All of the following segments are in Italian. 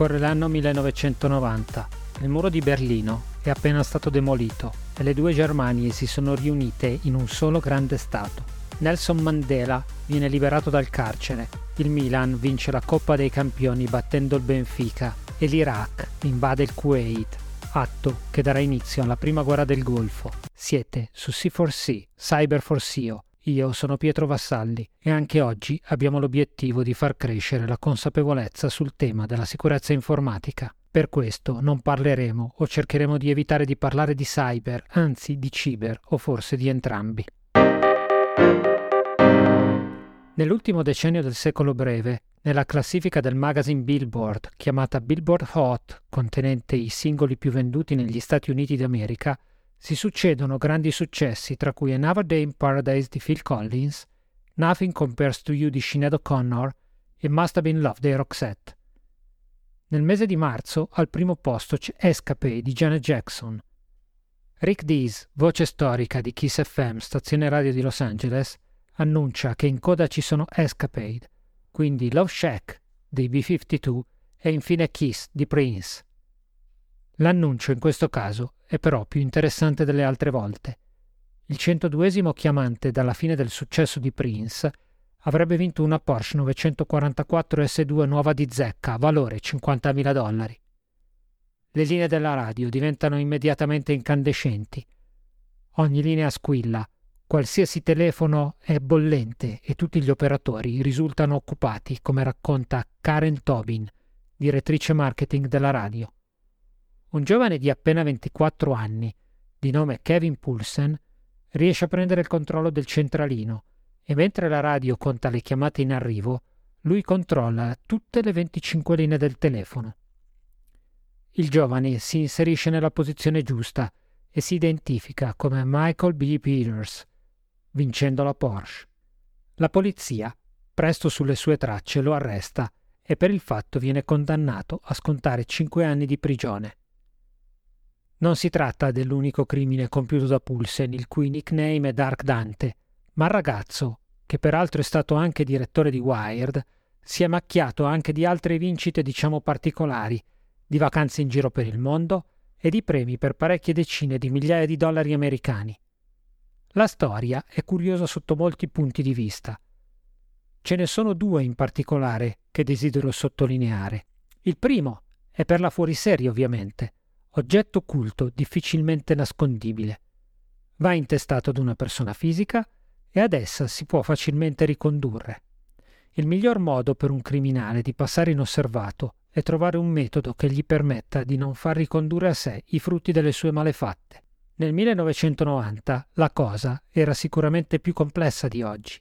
Scorre l'anno 1990. Il muro di Berlino è appena stato demolito e le due Germanie si sono riunite in un solo grande Stato. Nelson Mandela viene liberato dal carcere, il Milan vince la Coppa dei Campioni battendo il Benfica e l'Iraq invade il Kuwait, atto che darà inizio alla prima guerra del Golfo. Siete su C4C, Cyber for SEO. Io sono Pietro Vassalli e anche oggi abbiamo l'obiettivo di far crescere la consapevolezza sul tema della sicurezza informatica. Per questo non parleremo o cercheremo di evitare di parlare di cyber, anzi di ciber o forse di entrambi. Nell'ultimo decennio del secolo breve, nella classifica del magazine Billboard, chiamata Billboard Hot, contenente i singoli più venduti negli Stati Uniti d'America, si succedono grandi successi, tra cui Another Day in Paradise di Phil Collins, Nothing Compares to You di Sinead O'Connor e Must Have Been Love di Roxette. Nel mese di marzo al primo posto c'è Escape di Janet Jackson. Rick Dees, voce storica di Kiss FM, stazione radio di Los Angeles, annuncia che in coda ci sono Escapade, quindi Love Shack dei B-52 e infine Kiss di Prince. L'annuncio in questo caso è però più interessante delle altre volte. Il 102esimo chiamante dalla fine del successo di Prince avrebbe vinto una Porsche 944 S2 nuova di zecca, valore 50.000 dollari. Le linee della radio diventano immediatamente incandescenti. Ogni linea squilla, qualsiasi telefono è bollente e tutti gli operatori risultano occupati, come racconta Karen Tobin, direttrice marketing della radio. Un giovane di appena 24 anni, di nome Kevin Poulsen, riesce a prendere il controllo del centralino e mentre la radio conta le chiamate in arrivo, lui controlla tutte le 25 linee del telefono. Il giovane si inserisce nella posizione giusta e si identifica come Michael B. Peters, vincendo la Porsche. La polizia, presto sulle sue tracce, lo arresta e per il fatto viene condannato a scontare 5 anni di prigione. Non si tratta dell'unico crimine compiuto da Pulsen, il cui nickname è Dark Dante, ma il ragazzo, che peraltro è stato anche direttore di Wired, si è macchiato anche di altre vincite diciamo particolari, di vacanze in giro per il mondo e di premi per parecchie decine di migliaia di dollari americani. La storia è curiosa sotto molti punti di vista. Ce ne sono due in particolare che desidero sottolineare. Il primo è per la fuoriserie, ovviamente oggetto occulto difficilmente nascondibile. Va intestato ad una persona fisica e ad essa si può facilmente ricondurre. Il miglior modo per un criminale di passare inosservato è trovare un metodo che gli permetta di non far ricondurre a sé i frutti delle sue malefatte. Nel 1990 la cosa era sicuramente più complessa di oggi.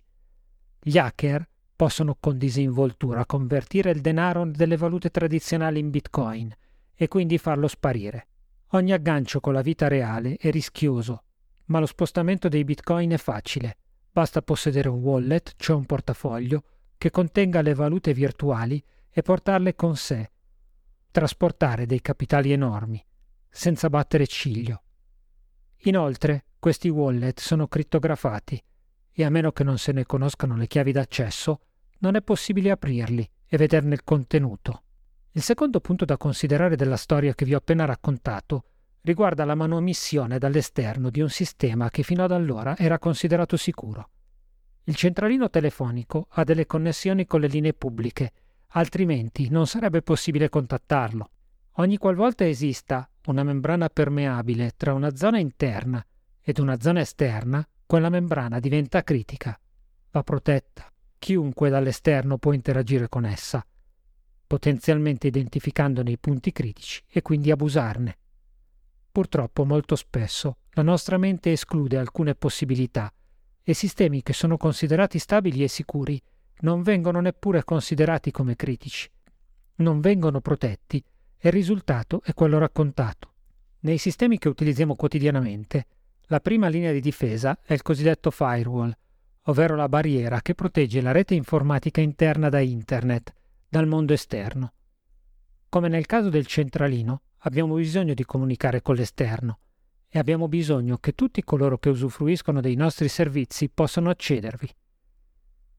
Gli hacker possono con disinvoltura convertire il denaro delle valute tradizionali in bitcoin e quindi farlo sparire. Ogni aggancio con la vita reale è rischioso, ma lo spostamento dei bitcoin è facile. Basta possedere un wallet, cioè un portafoglio, che contenga le valute virtuali e portarle con sé. Trasportare dei capitali enormi, senza battere ciglio. Inoltre, questi wallet sono crittografati e a meno che non se ne conoscano le chiavi d'accesso, non è possibile aprirli e vederne il contenuto. Il secondo punto da considerare della storia che vi ho appena raccontato riguarda la manomissione dall'esterno di un sistema che fino ad allora era considerato sicuro. Il centralino telefonico ha delle connessioni con le linee pubbliche, altrimenti non sarebbe possibile contattarlo. Ogni qualvolta esista una membrana permeabile tra una zona interna ed una zona esterna, quella membrana diventa critica. Va protetta. Chiunque dall'esterno può interagire con essa potenzialmente identificandone i punti critici e quindi abusarne. Purtroppo molto spesso la nostra mente esclude alcune possibilità e sistemi che sono considerati stabili e sicuri non vengono neppure considerati come critici, non vengono protetti e il risultato è quello raccontato. Nei sistemi che utilizziamo quotidianamente, la prima linea di difesa è il cosiddetto firewall, ovvero la barriera che protegge la rete informatica interna da Internet dal mondo esterno. Come nel caso del centralino, abbiamo bisogno di comunicare con l'esterno e abbiamo bisogno che tutti coloro che usufruiscono dei nostri servizi possano accedervi.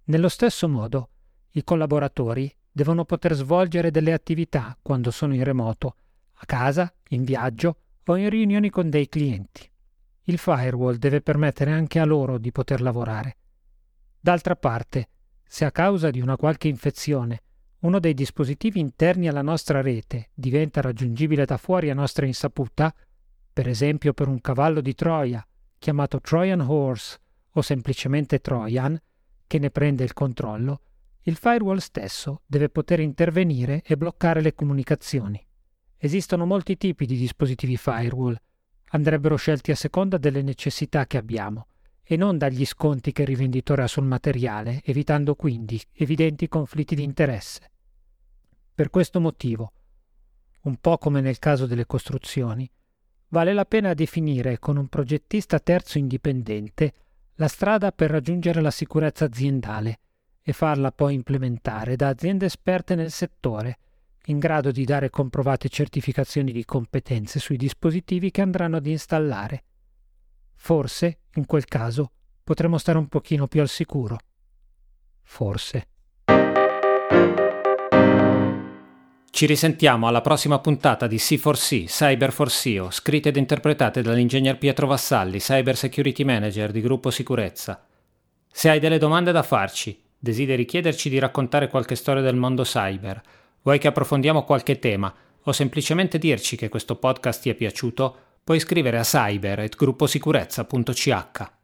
Nello stesso modo, i collaboratori devono poter svolgere delle attività quando sono in remoto, a casa, in viaggio o in riunioni con dei clienti. Il firewall deve permettere anche a loro di poter lavorare. D'altra parte, se a causa di una qualche infezione uno dei dispositivi interni alla nostra rete diventa raggiungibile da fuori a nostra insaputa, per esempio per un cavallo di Troia chiamato Trojan Horse o semplicemente Trojan, che ne prende il controllo, il firewall stesso deve poter intervenire e bloccare le comunicazioni. Esistono molti tipi di dispositivi firewall, andrebbero scelti a seconda delle necessità che abbiamo e non dagli sconti che il rivenditore ha sul materiale, evitando quindi evidenti conflitti di interesse. Per questo motivo, un po' come nel caso delle costruzioni, vale la pena definire con un progettista terzo indipendente la strada per raggiungere la sicurezza aziendale e farla poi implementare da aziende esperte nel settore, in grado di dare comprovate certificazioni di competenze sui dispositivi che andranno ad installare Forse, in quel caso, potremmo stare un pochino più al sicuro. Forse. Ci risentiamo alla prossima puntata di C4C, Cyber for SEO, scritte ed interpretate dall'ingegner Pietro Vassalli, Cyber Security Manager di Gruppo Sicurezza. Se hai delle domande da farci, desideri chiederci di raccontare qualche storia del mondo cyber, vuoi che approfondiamo qualche tema o semplicemente dirci che questo podcast ti è piaciuto, puoi scrivere a cyber.grupposicurezza.ch.